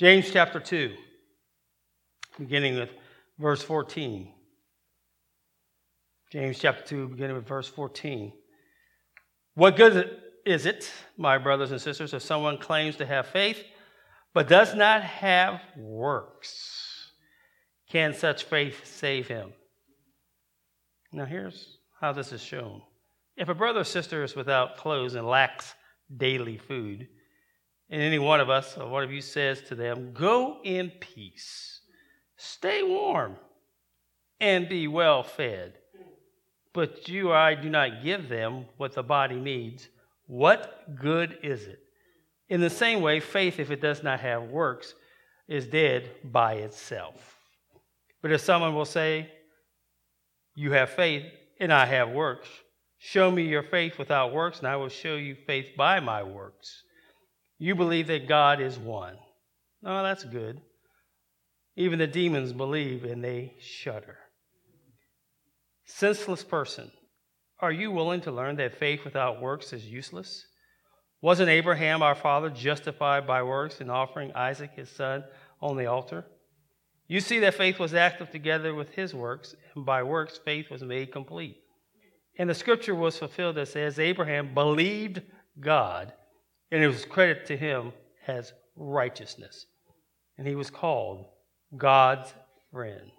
James chapter 2, beginning with verse 14. James chapter 2, beginning with verse 14. What good is it, my brothers and sisters, if someone claims to have faith but does not have works? Can such faith save him? Now, here's how this is shown. If a brother or sister is without clothes and lacks daily food, and any one of us or one of you says to them, Go in peace, stay warm, and be well fed, but you or I do not give them what the body needs, what good is it? In the same way, faith, if it does not have works, is dead by itself. But if someone will say, You have faith, and I have works, show me your faith without works, and I will show you faith by my works. You believe that God is one. Oh, that's good. Even the demons believe and they shudder. Senseless person, are you willing to learn that faith without works is useless? Wasn't Abraham, our father, justified by works in offering Isaac, his son, on the altar? You see that faith was active together with his works, and by works, faith was made complete. And the scripture was fulfilled that says, Abraham believed God, and it was credited to him as righteousness. And he was called God's friend.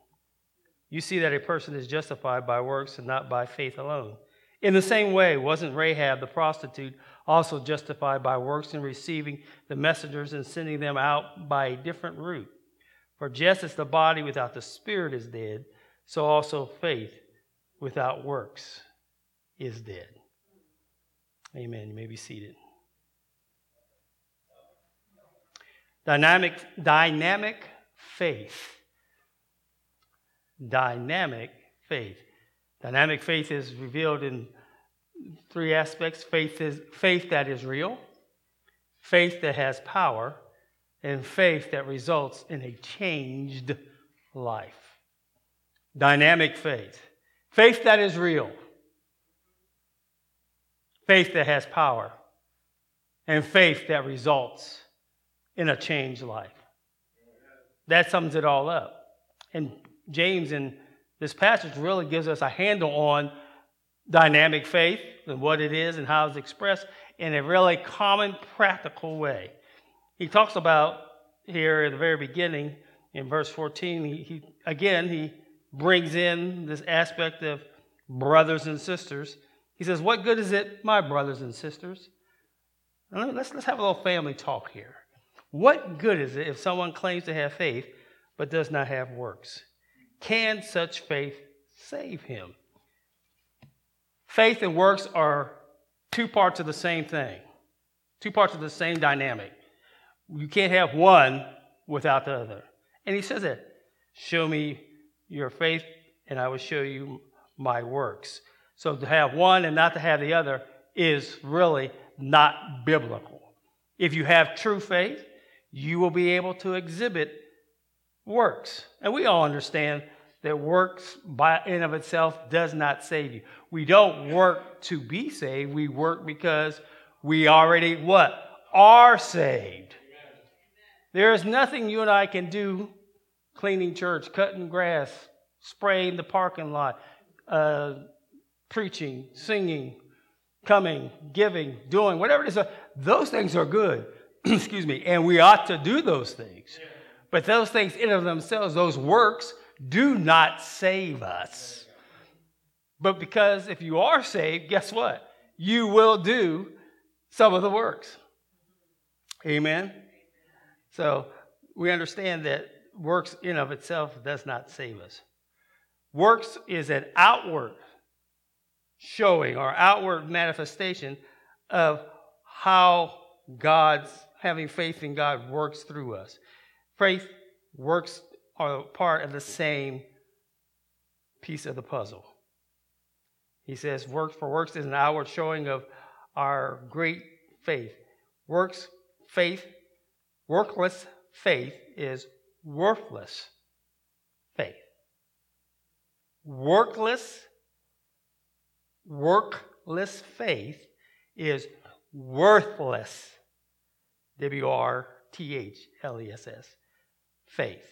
You see that a person is justified by works and not by faith alone. In the same way, wasn't Rahab the prostitute also justified by works in receiving the messengers and sending them out by a different route? For just as the body without the spirit is dead, so also faith without works is dead. Amen. You may be seated. Dynamic, dynamic faith. Dynamic faith. Dynamic faith is revealed in three aspects faith, is, faith that is real, faith that has power, and faith that results in a changed life. Dynamic faith. Faith that is real, faith that has power, and faith that results in a changed life. That sums it all up. And James in this passage really gives us a handle on dynamic faith and what it is and how it's expressed in a really common, practical way. He talks about here at the very beginning in verse 14, he, he again, he brings in this aspect of brothers and sisters. He says, What good is it, my brothers and sisters? Let's, let's have a little family talk here. What good is it if someone claims to have faith but does not have works? Can such faith save him? Faith and works are two parts of the same thing, two parts of the same dynamic. You can't have one without the other. And he says that show me your faith, and I will show you my works. So to have one and not to have the other is really not biblical. If you have true faith, you will be able to exhibit works. And we all understand that works by in of itself does not save you. We don't work to be saved. We work because we already what? Are saved. There is nothing you and I can do cleaning church, cutting grass, spraying the parking lot, uh, preaching, singing, coming, giving, doing, whatever it is. Those things are good. Excuse me. And we ought to do those things. But those things in of themselves, those works, do not save us. But because if you are saved, guess what? You will do some of the works. Amen. So we understand that works in of itself does not save us. Works is an outward showing or outward manifestation of how God's having faith in God works through us. Faith works are part of the same piece of the puzzle. He says, Works for works is an outward showing of our great faith. Works, faith, workless faith is worthless faith. Workless, workless faith is worthless. W R T H L E S S. Faith.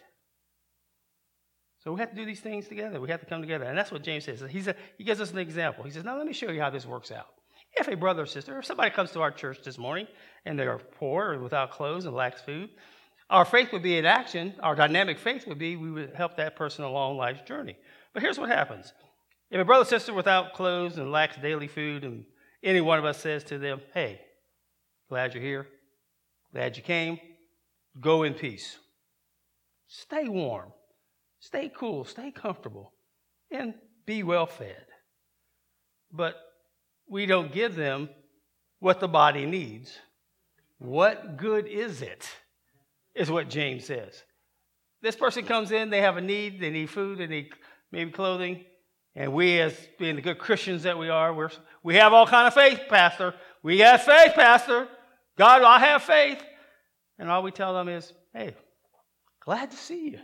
So we have to do these things together. We have to come together. And that's what James says. He, said, he gives us an example. He says, Now let me show you how this works out. If a brother or sister, if somebody comes to our church this morning and they are poor or without clothes and lacks food, our faith would be in action. Our dynamic faith would be we would help that person along life's journey. But here's what happens if a brother or sister without clothes and lacks daily food, and any one of us says to them, Hey, glad you're here, glad you came, go in peace. Stay warm, stay cool, stay comfortable, and be well fed. But we don't give them what the body needs. What good is it? Is what James says. This person comes in, they have a need, they need food, they need maybe clothing. And we, as being the good Christians that we are, we're, we have all kind of faith, Pastor. We have faith, Pastor. God, I have faith. And all we tell them is, hey, glad to see you.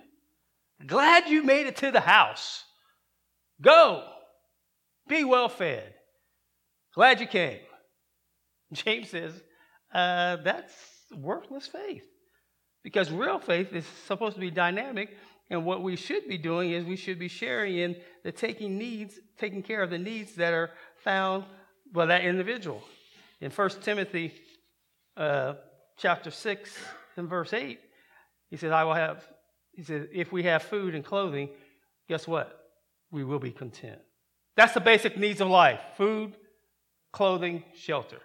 Glad you made it to the house. Go. Be well fed. Glad you came. James says, uh, that's worthless faith. Because real faith is supposed to be dynamic, and what we should be doing is we should be sharing in the taking needs, taking care of the needs that are found by that individual. In 1 Timothy uh, chapter 6 and verse 8, he says, I will have, he says, if we have food and clothing, guess what? We will be content. That's the basic needs of life food, clothing, shelter.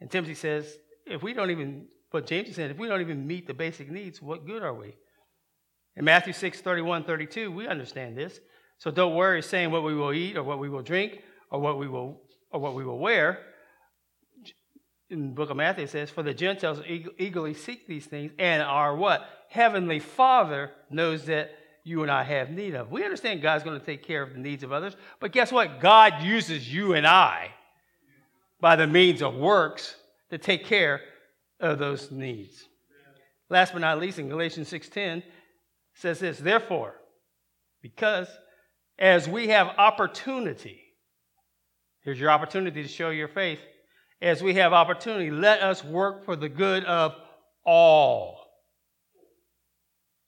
And Timothy says, if we don't even, but James said, if we don't even meet the basic needs, what good are we? In Matthew 6, 31, 32, we understand this. So don't worry saying what we will eat or what we will drink or what we will or what we will wear. In the book of Matthew it says, For the Gentiles eagerly seek these things, and our what? Heavenly Father knows that you and I have need of. We understand God's going to take care of the needs of others, but guess what? God uses you and I by the means of works to take care of those needs. Last but not least, in Galatians 6:10, says this, therefore, because as we have opportunity, here's your opportunity to show your faith. As we have opportunity, let us work for the good of all,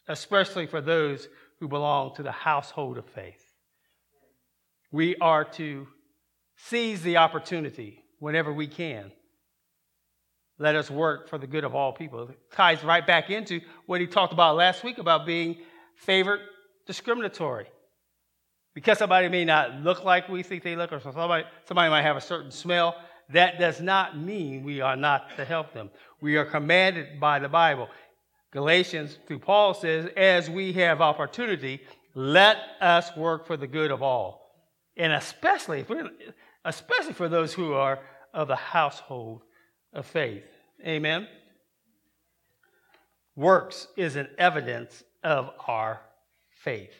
especially for those who belong to the household of faith. We are to seize the opportunity whenever we can. Let us work for the good of all people. It ties right back into what he talked about last week about being favored discriminatory. Because somebody may not look like we think they look, or somebody, somebody might have a certain smell, that does not mean we are not to help them. We are commanded by the Bible. Galatians, through Paul, says, as we have opportunity, let us work for the good of all. And especially, especially for those who are of the household of faith. Amen. Works is an evidence of our faith.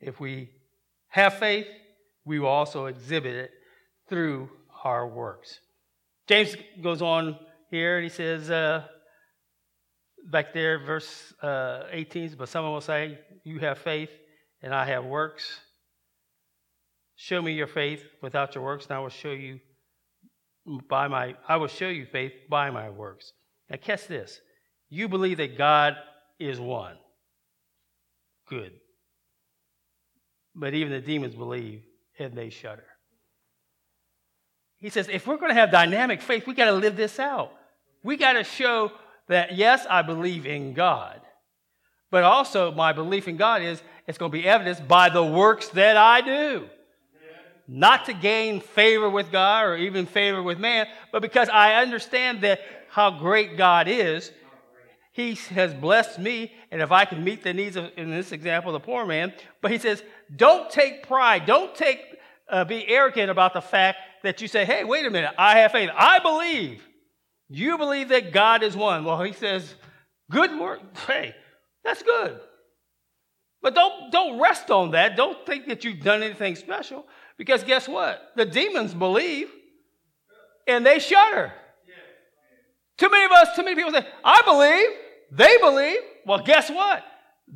If we have faith, we will also exhibit it through our works. James goes on here and he says, uh, back there, verse uh, 18, but someone will say, You have faith and I have works. Show me your faith without your works, and I will show you by my I will show you faith by my works. Now catch this. You believe that God is one. Good. But even the demons believe and they shudder. He says, if we're going to have dynamic faith, we got to live this out. We got to show that, yes, I believe in God. But also, my belief in God is it's going to be evidenced by the works that I do not to gain favor with God or even favor with man, but because I understand that how great God is. He has blessed me, and if I can meet the needs of, in this example, the poor man, but he says, don't take pride, don't take, uh, be arrogant about the fact that you say, hey, wait a minute, I have faith, I believe. You believe that God is one. Well, he says, good work. Hey, that's good. But don't, don't rest on that. Don't think that you've done anything special. Because guess what? The demons believe and they shudder. Too many of us, too many people say, I believe, they believe. Well, guess what?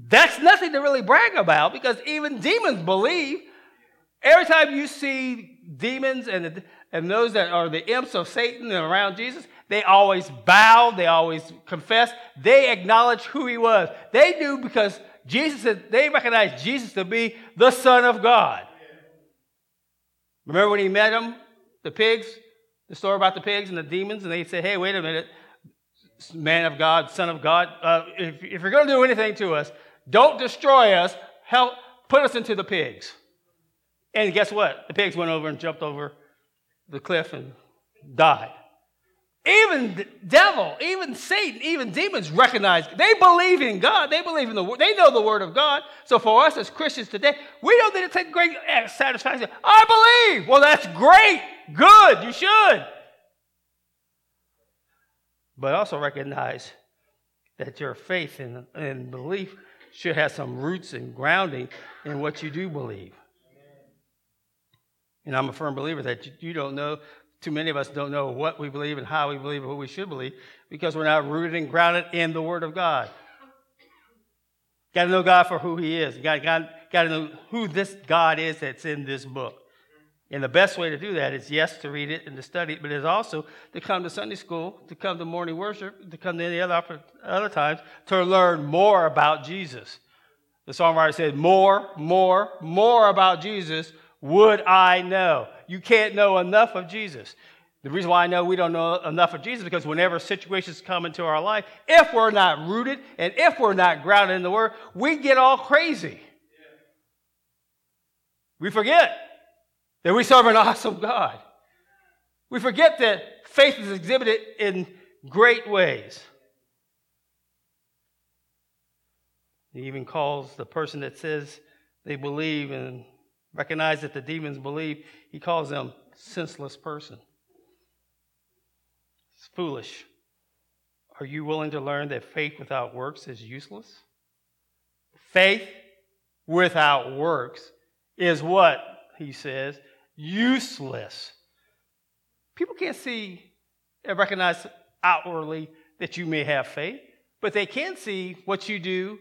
That's nothing to really brag about because even demons believe. Every time you see demons and, and those that are the imps of Satan and around Jesus, they always bow, they always confess, they acknowledge who he was. They knew because Jesus, they recognized Jesus to be the Son of God. Remember when he met them, the pigs, the story about the pigs and the demons, and they said, hey, wait a minute, man of God, Son of God, uh, if, if you're going to do anything to us, don't destroy us, help put us into the pigs. And guess what? The pigs went over and jumped over the cliff and died. Even the devil, even Satan, even demons recognize, they believe in God. They believe in the word. They know the word of God. So for us as Christians today, we don't need to take great eh, satisfaction. I believe. Well, that's great. Good. You should. But also recognize that your faith and, and belief should have some roots and grounding in what you do believe. And I'm a firm believer that you don't know, too many of us don't know what we believe and how we believe and what we should believe because we're not rooted and grounded in the Word of God. Got to know God for who He is. Got, got, got to know who this God is that's in this book. And the best way to do that is, yes, to read it and to study it, but it's also to come to Sunday school, to come to morning worship, to come to any other, other times to learn more about Jesus. The songwriter said, More, more, more about Jesus would I know? You can't know enough of Jesus. The reason why I know we don't know enough of Jesus because whenever situations come into our life, if we're not rooted and if we're not grounded in the Word, we get all crazy. We forget that we serve an awesome God. We forget that faith is exhibited in great ways. He even calls the person that says they believe and recognize that the demons believe, he calls them senseless person. It's foolish. Are you willing to learn that faith without works is useless? Faith without works is what, he says, useless. People can't see and recognize outwardly that you may have faith, but they can see what you do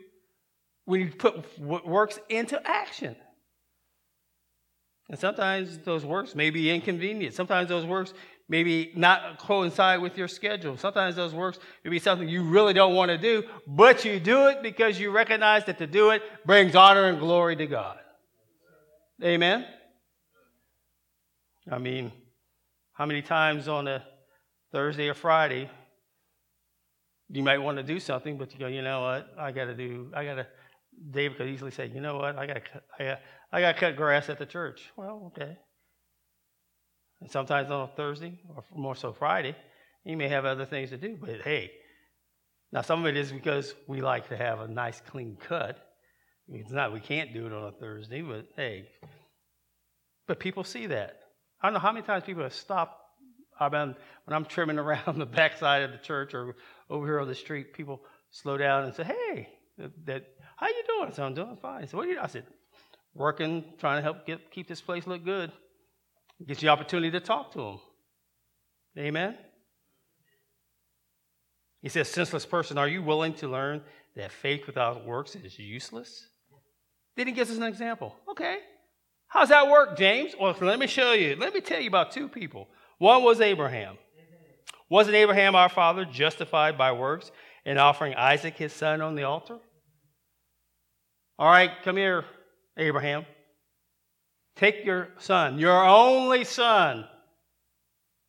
when you put works into action. And sometimes those works may be inconvenient. Sometimes those works maybe not coincide with your schedule. Sometimes those works may be something you really don't want to do, but you do it because you recognize that to do it brings honor and glory to God. Amen? I mean, how many times on a Thursday or Friday you might want to do something, but you go, you know what? I got to do, I got to, David could easily say, you know what? I got to, I got to cut grass at the church. Well, okay. And sometimes on a Thursday, or more so Friday, you may have other things to do. But hey, now some of it is because we like to have a nice clean cut. It's not we can't do it on a Thursday, but hey. But people see that. I don't know how many times people have stopped. I've been when I'm trimming around the backside of the church or over here on the street, people slow down and say, "Hey, that how you doing?" Said, "I'm doing fine." So what you? I said, working, trying to help get, keep this place look good. Gives you opportunity to talk to them. Amen? He says, senseless person, are you willing to learn that faith without works is useless? Then he gives us an example. Okay. How's that work, James? Well, let me show you. Let me tell you about two people. One was Abraham. Wasn't Abraham our father justified by works in offering Isaac his son on the altar? All right, come here, Abraham. Take your son, your only son,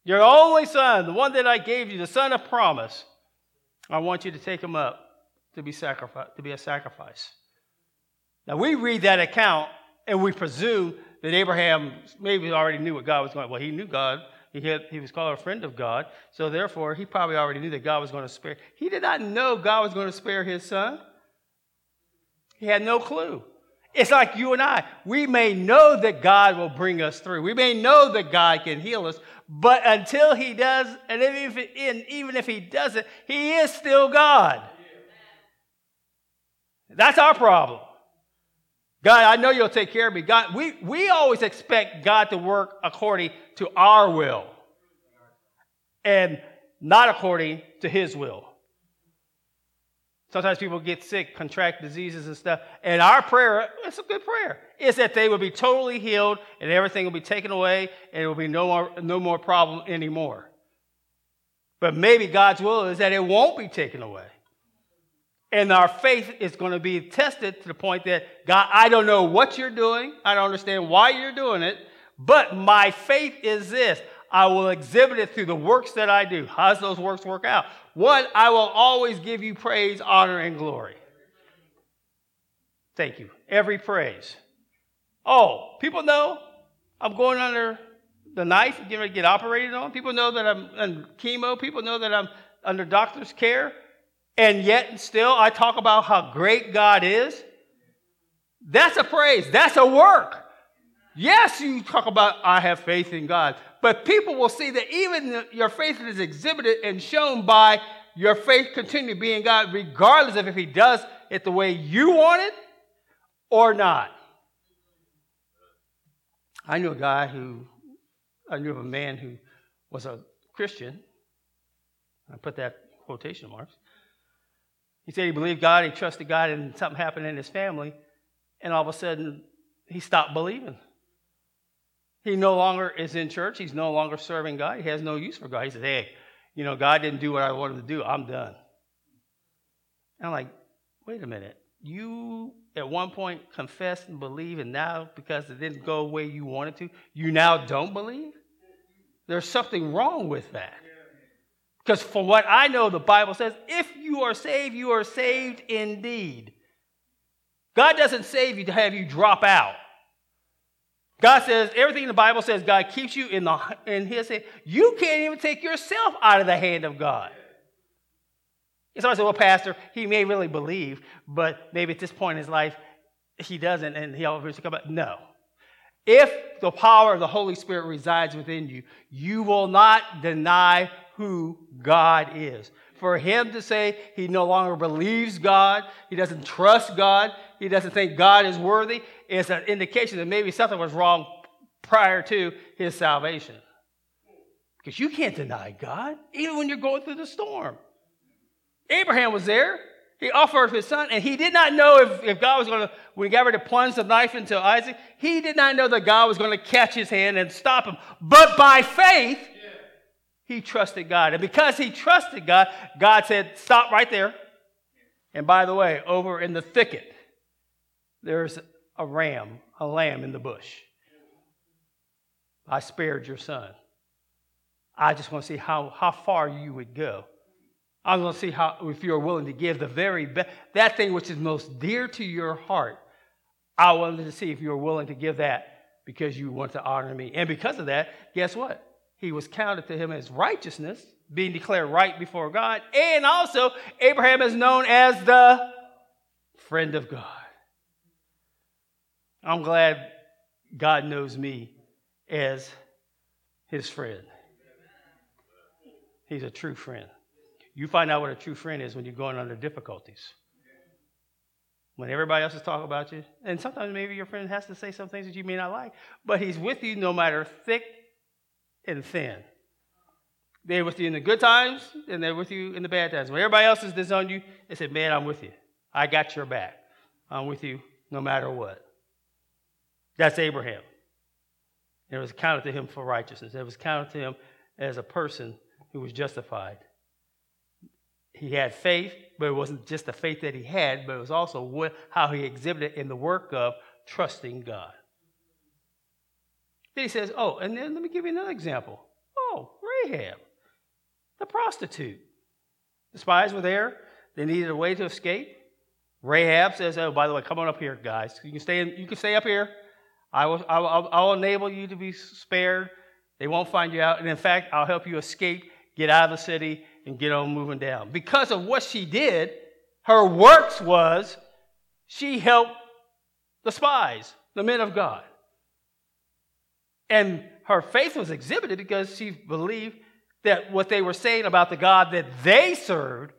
your only son, the one that I gave you, the son of promise. I want you to take him up to be sacrifice, to be a sacrifice. Now we read that account and we presume that Abraham maybe already knew what God was going. Well, he knew God. He, had, he was called a friend of God. So therefore, he probably already knew that God was going to spare. He did not know God was going to spare his son. He had no clue. It's like you and I. We may know that God will bring us through. We may know that God can heal us, but until He does, and even if, He doesn't, He is still God. That's our problem. God, I know you'll take care of me. God, we, we always expect God to work according to our will and not according to His will. Sometimes people get sick, contract diseases and stuff. And our prayer, it's a good prayer, is that they will be totally healed and everything will be taken away and it will be no more, no more problem anymore. But maybe God's will is that it won't be taken away. And our faith is going to be tested to the point that, God, I don't know what you're doing. I don't understand why you're doing it. But my faith is this I will exhibit it through the works that I do. How does those works work out? One, I will always give you praise, honor, and glory. Thank you. Every praise. Oh, people know I'm going under the knife, getting ready to get operated on. People know that I'm on chemo. People know that I'm under doctor's care. And yet, still, I talk about how great God is. That's a praise. That's a work. Yes, you talk about, I have faith in God. But people will see that even your faith is exhibited and shown by your faith continue being God, regardless of if He does it the way you want it or not. I knew a guy who, I knew of a man who was a Christian. I put that quotation marks. He said he believed God, he trusted God, and something happened in his family, and all of a sudden he stopped believing. He no longer is in church. He's no longer serving God. He has no use for God. He says, hey, you know, God didn't do what I wanted to do. I'm done. And I'm like, wait a minute. You at one point confessed and believed, and now because it didn't go the way you wanted to, you now don't believe? There's something wrong with that. Because from what I know, the Bible says, if you are saved, you are saved indeed. God doesn't save you to have you drop out. God says, everything in the Bible says God keeps you in, the, in His hand. You can't even take yourself out of the hand of God. And so I said, well, Pastor, he may really believe, but maybe at this point in his life, he doesn't, and he always come back. No. If the power of the Holy Spirit resides within you, you will not deny who God is. For him to say he no longer believes God, he doesn't trust God, he doesn't think God is worthy, is an indication that maybe something was wrong prior to his salvation. Because you can't deny God, even when you're going through the storm. Abraham was there. He offered his son, and he did not know if, if God was going to, when he got ready to plunge the knife into Isaac, he did not know that God was going to catch his hand and stop him. But by faith, he trusted God. And because he trusted God, God said, Stop right there. And by the way, over in the thicket, there's a ram, a lamb in the bush. I spared your son. I just want to see how, how far you would go. I want to see how if you're willing to give the very best, that thing which is most dear to your heart. I wanted to see if you're willing to give that because you want to honor me. And because of that, guess what? He was counted to him as righteousness, being declared right before God. And also, Abraham is known as the friend of God. I'm glad God knows me as his friend. He's a true friend. You find out what a true friend is when you're going under difficulties. When everybody else is talking about you, and sometimes maybe your friend has to say some things that you may not like, but he's with you no matter thick and thin. They're with you in the good times, and they're with you in the bad times. When everybody else is disowned you, they said, Man, I'm with you. I got your back. I'm with you no matter what. That's Abraham. it was counted to him for righteousness. It was counted to him as a person who was justified. He had faith, but it wasn't just the faith that he had, but it was also what, how he exhibited in the work of trusting God. Then he says, Oh, and then let me give you another example. Oh, Rahab, the prostitute. The spies were there. They needed a way to escape. Rahab says, Oh, by the way, come on up here, guys. You can stay, in, you can stay up here. I will, I, will, I will enable you to be spared. They won't find you out. And in fact, I'll help you escape, get out of the city, and get on moving down. Because of what she did, her works was she helped the spies, the men of God. And her faith was exhibited because she believed that what they were saying about the God that they served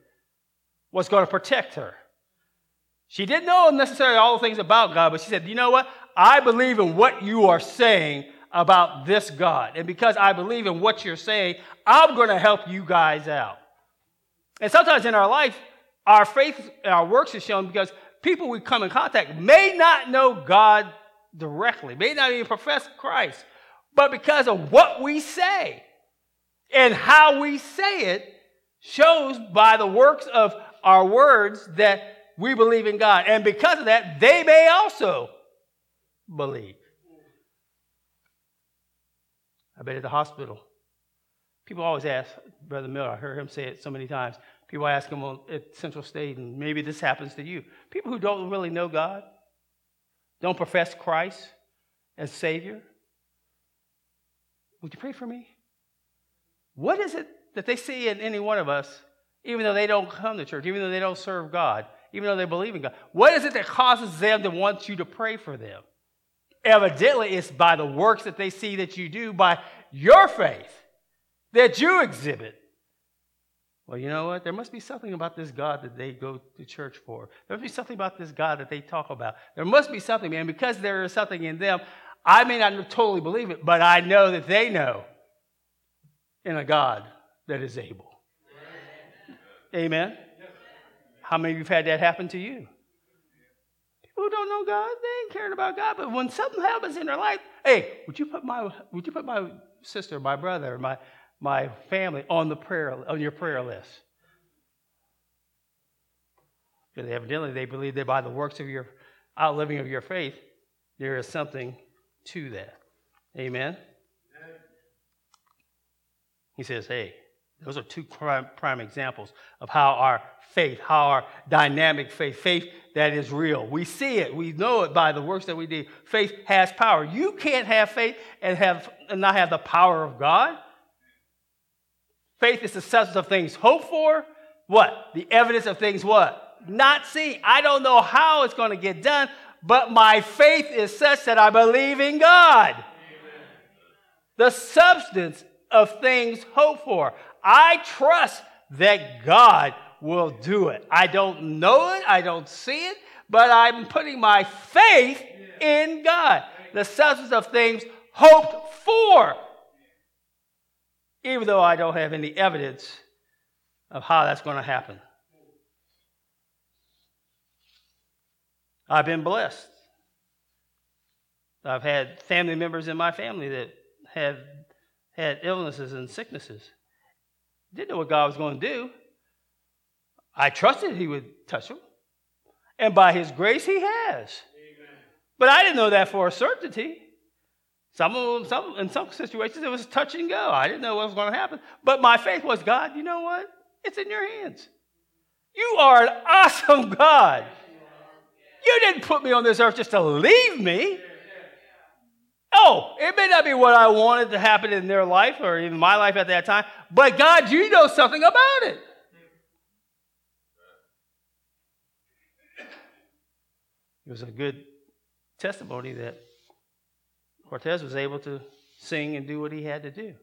was going to protect her. She didn't know necessarily all the things about God, but she said, You know what? I believe in what you are saying about this God. And because I believe in what you're saying, I'm going to help you guys out. And sometimes in our life, Our faith, and our works is shown because people we come in contact may not know God directly, may not even profess Christ, but because of what we say and how we say it shows by the works of our words that we believe in God. And because of that, they may also believe. I've been at the hospital. People always ask, Brother Miller, I heard him say it so many times. People ask him at Central State, and maybe this happens to you. People who don't really know God, don't profess Christ as Savior. Would you pray for me? What is it that they see in any one of us, even though they don't come to church, even though they don't serve God, even though they believe in God? What is it that causes them to want you to pray for them? Evidently, it's by the works that they see that you do, by your faith that you exhibit. Well, you know what? There must be something about this God that they go to church for. There must be something about this God that they talk about. There must be something, man. Because there is something in them, I may not totally believe it, but I know that they know in a God that is able. Amen. How many of you have had that happen to you? People who don't know God, they ain't caring about God. But when something happens in their life, hey, would you put my would you put my sister, my brother, my my family on the prayer on your prayer list? Because evidently they believe that by the works of your outliving of your faith, there is something to that. Amen. He says, hey, those are two prime, prime, examples of how our faith, how our dynamic faith, faith that is real. We see it, we know it by the works that we do. Faith has power. You can't have faith and have and not have the power of God. Faith is the substance of things hoped for. What? The evidence of things what? Not seen. I don't know how it's going to get done, but my faith is such that I believe in God. Amen. The substance of things hoped for. I trust that God will do it. I don't know it, I don't see it, but I'm putting my faith in God. The substance of things hoped for. Even though I don't have any evidence of how that's going to happen. I've been blessed. I've had family members in my family that have had illnesses and sicknesses. Didn't know what God was going to do. I trusted He would touch them. And by His grace, He has. Amen. But I didn't know that for a certainty. Some of them, some, in some situations, it was touch and go. I didn't know what was going to happen. But my faith was God, you know what? It's in your hands. You are an awesome God. You didn't put me on this earth just to leave me. Oh, it may not be what I wanted to happen in their life or even my life at that time, but God, you know something about it. It was a good testimony that Cortez was able to sing and do what he had to do.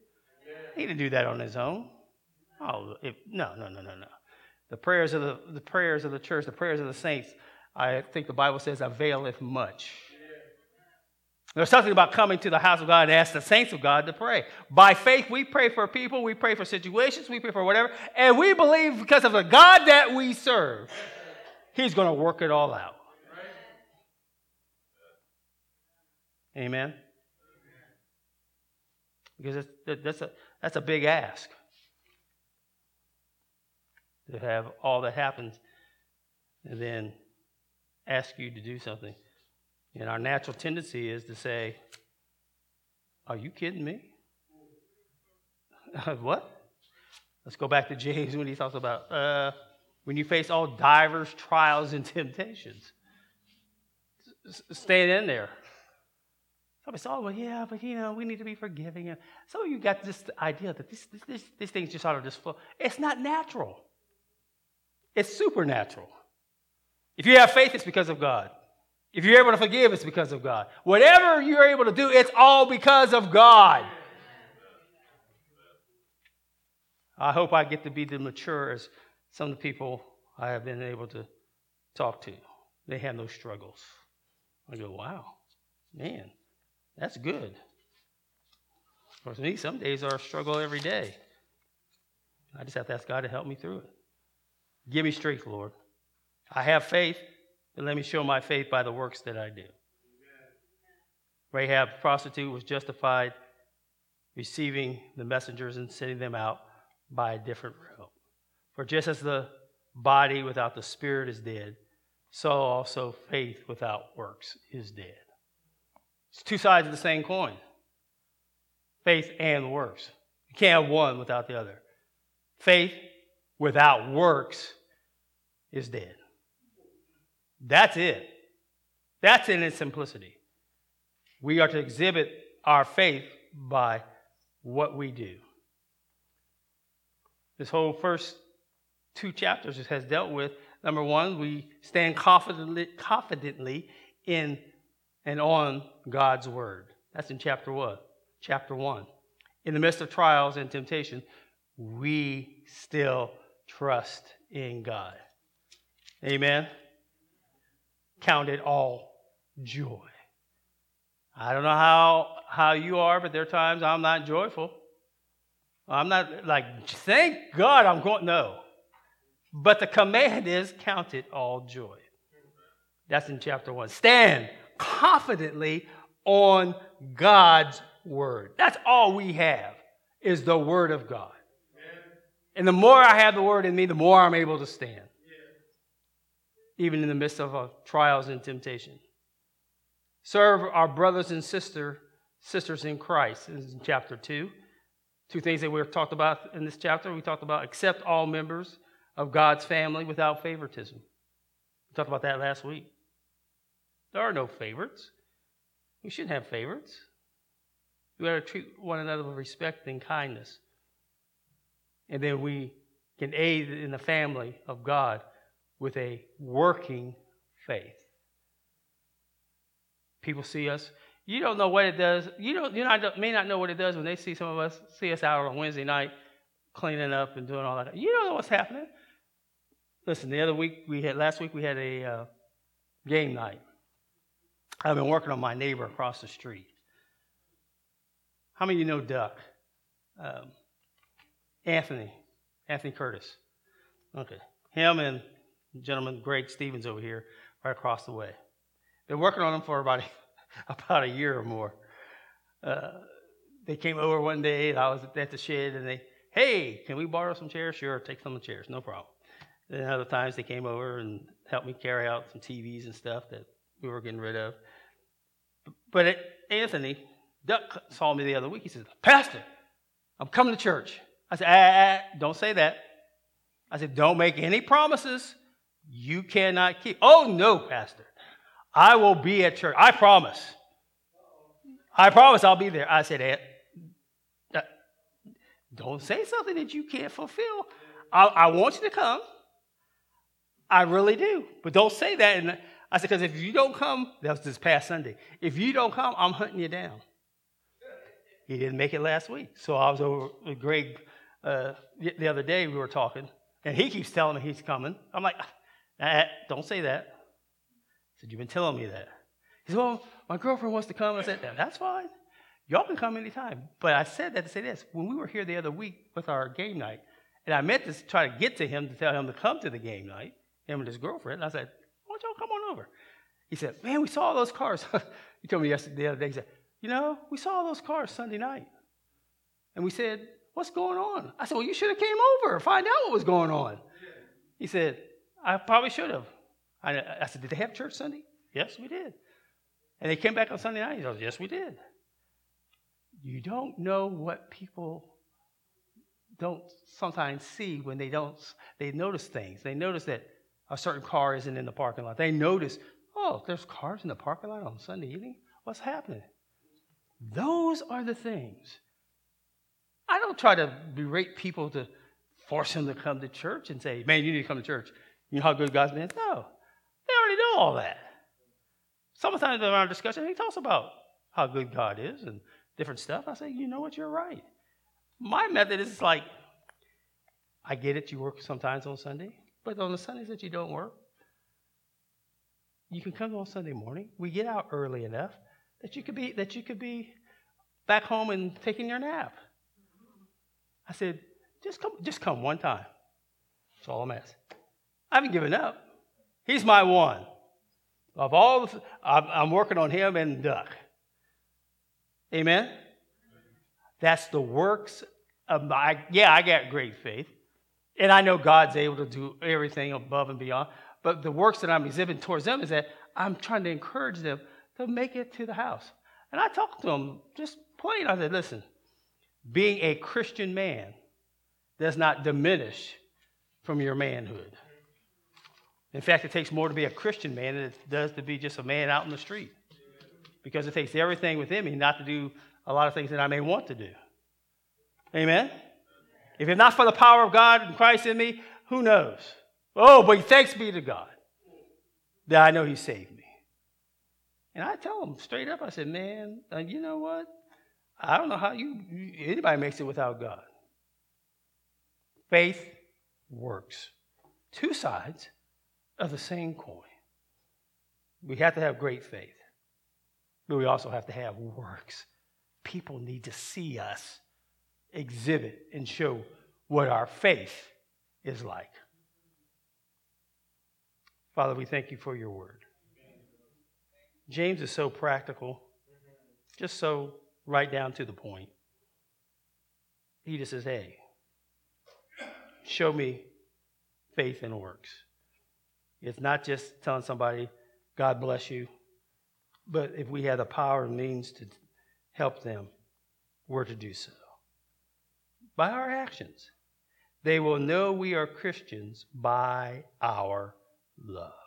He didn't do that on his own. Oh, if, no, no, no, no, no. The prayers of the, the prayers of the church, the prayers of the saints, I think the Bible says availeth much. There's something about coming to the house of God and ask the saints of God to pray. By faith, we pray for people, we pray for situations, we pray for whatever, and we believe because of the God that we serve, He's going to work it all out. Amen? Because that's a, that's a big ask to have all that happens and then ask you to do something. And our natural tendency is to say, Are you kidding me? what? Let's go back to James when he talks about uh, when you face all divers trials and temptations. Stay in there. Somebody said, oh, well, yeah, but you know, we need to be forgiving. And of you got this idea that this, this, this, these things just ought to just flow. It's not natural, it's supernatural. If you have faith, it's because of God. If you're able to forgive, it's because of God. Whatever you're able to do, it's all because of God. I hope I get to be the mature as some of the people I have been able to talk to. They have no struggles. I go, wow, man, that's good. For me, some days are a struggle every day. I just have to ask God to help me through it. Give me strength, Lord. I have faith, but let me show my faith by the works that I do. Rahab, prostitute, was justified receiving the messengers and sending them out by a different route. For just as the body without the spirit is dead, so also faith without works is dead. It's two sides of the same coin faith and works. You can't have one without the other. Faith without works is dead. That's it. That's in its simplicity. We are to exhibit our faith by what we do. This whole first two chapters has dealt with number one, we stand confidently, confidently in and on God's word. That's in chapter one. Chapter one. In the midst of trials and temptation, we still trust in God. Amen. Count it all joy. I don't know how, how you are, but there are times I'm not joyful. I'm not like, thank God I'm going. No. But the command is count it all joy. That's in chapter one. Stand confidently on God's word. That's all we have is the word of God. And the more I have the word in me, the more I'm able to stand. Even in the midst of uh, trials and temptation. Serve our brothers and sister, sisters in Christ. In chapter 2. Two things that we talked about in this chapter. We talked about accept all members of God's family without favoritism. We talked about that last week. There are no favorites. We shouldn't have favorites. We got to treat one another with respect and kindness. And then we can aid in the family of God with a working faith. People see us. You don't know what it does. You don't. You not, may not know what it does when they see some of us see us out on Wednesday night cleaning up and doing all that. You don't know what's happening. Listen, the other week we had last week we had a uh, game night. I've been working on my neighbor across the street. How many of you know Duck? Um, Anthony, Anthony Curtis. Okay, him and gentleman Greg Stevens over here, right across the way. Been working on him for about a, about a year or more. Uh, they came over one day, and I was at the shed, and they, hey, can we borrow some chairs? Sure, take some of the chairs, no problem. Then other times they came over and helped me carry out some TVs and stuff that we were getting rid of. But it, Anthony Duck saw me the other week. He says, Pastor, I'm coming to church. I said, ah, ah, don't say that. I said, don't make any promises you cannot keep. Oh, no, Pastor. I will be at church. I promise. I promise I'll be there. I said, uh, don't say something that you can't fulfill. I, I want you to come. I really do. But don't say that. And I said, because if you don't come, that was this past Sunday. If you don't come, I'm hunting you down. He didn't make it last week. So I was over with Greg uh, the other day. We were talking, and he keeps telling me he's coming. I'm like, ah, don't say that. I said, You've been telling me that. He said, Well, my girlfriend wants to come. I said, That's fine. Y'all can come anytime. But I said that to say this. When we were here the other week with our game night, and I meant to try to get to him to tell him to come to the game night, him and his girlfriend. and I said, Why don't y'all come on over? He said, Man, we saw those cars. he told me yesterday, the other day, he said, You know, we saw those cars Sunday night. And we said, What's going on? I said, Well, you should have came over, find out what was going on. He said, I probably should have. I, I said, Did they have church Sunday? Yes, we did. And they came back on Sunday night. He said, Yes, we did. You don't know what people don't sometimes see when they don't they notice things. They notice that a certain car isn't in the parking lot. They notice, oh, there's cars in the parking lot on Sunday evening. What's happening? Those are the things. I don't try to berate people to force them to come to church and say, man, you need to come to church. You know how good God's been? No. They already know all that. Sometimes in our discussion, he talks about how good God is and different stuff. I say, you know what, you're right. My method is like, I get it, you work sometimes on Sunday, but on the Sundays that you don't work, you can come on Sunday morning. We get out early enough that you could be that you could be back home and taking your nap. I said, just come, just come one time. That's all I'm asking. I haven't given up. He's my one. Of all, the, I'm, working on him and Duck. Amen? That's the works of my, yeah, I got great faith. And I know God's able to do everything above and beyond. But the works that I'm exhibiting towards them is that I'm trying to encourage them to make it to the house. And I talked to them just plain. I said, listen, being a Christian man does not diminish from your manhood. In fact, it takes more to be a Christian man than it does to be just a man out in the street. Because it takes everything within me not to do a lot of things that I may want to do. Amen? If it's not for the power of God and Christ in me, who knows? Oh, but thanks be to God that I know He saved me. And I tell him straight up, I said, man, uh, you know what? I don't know how you anybody makes it without God. Faith works. Two sides of the same coin. We have to have great faith, but we also have to have works. People need to see us exhibit and show what our faith is like. Father, we thank you for your word. James is so practical, just so right down to the point. He just says, hey, show me faith and works. It's not just telling somebody, God bless you, but if we have the power and means to help them, we're to do so. By our actions. They will know we are Christians by our love.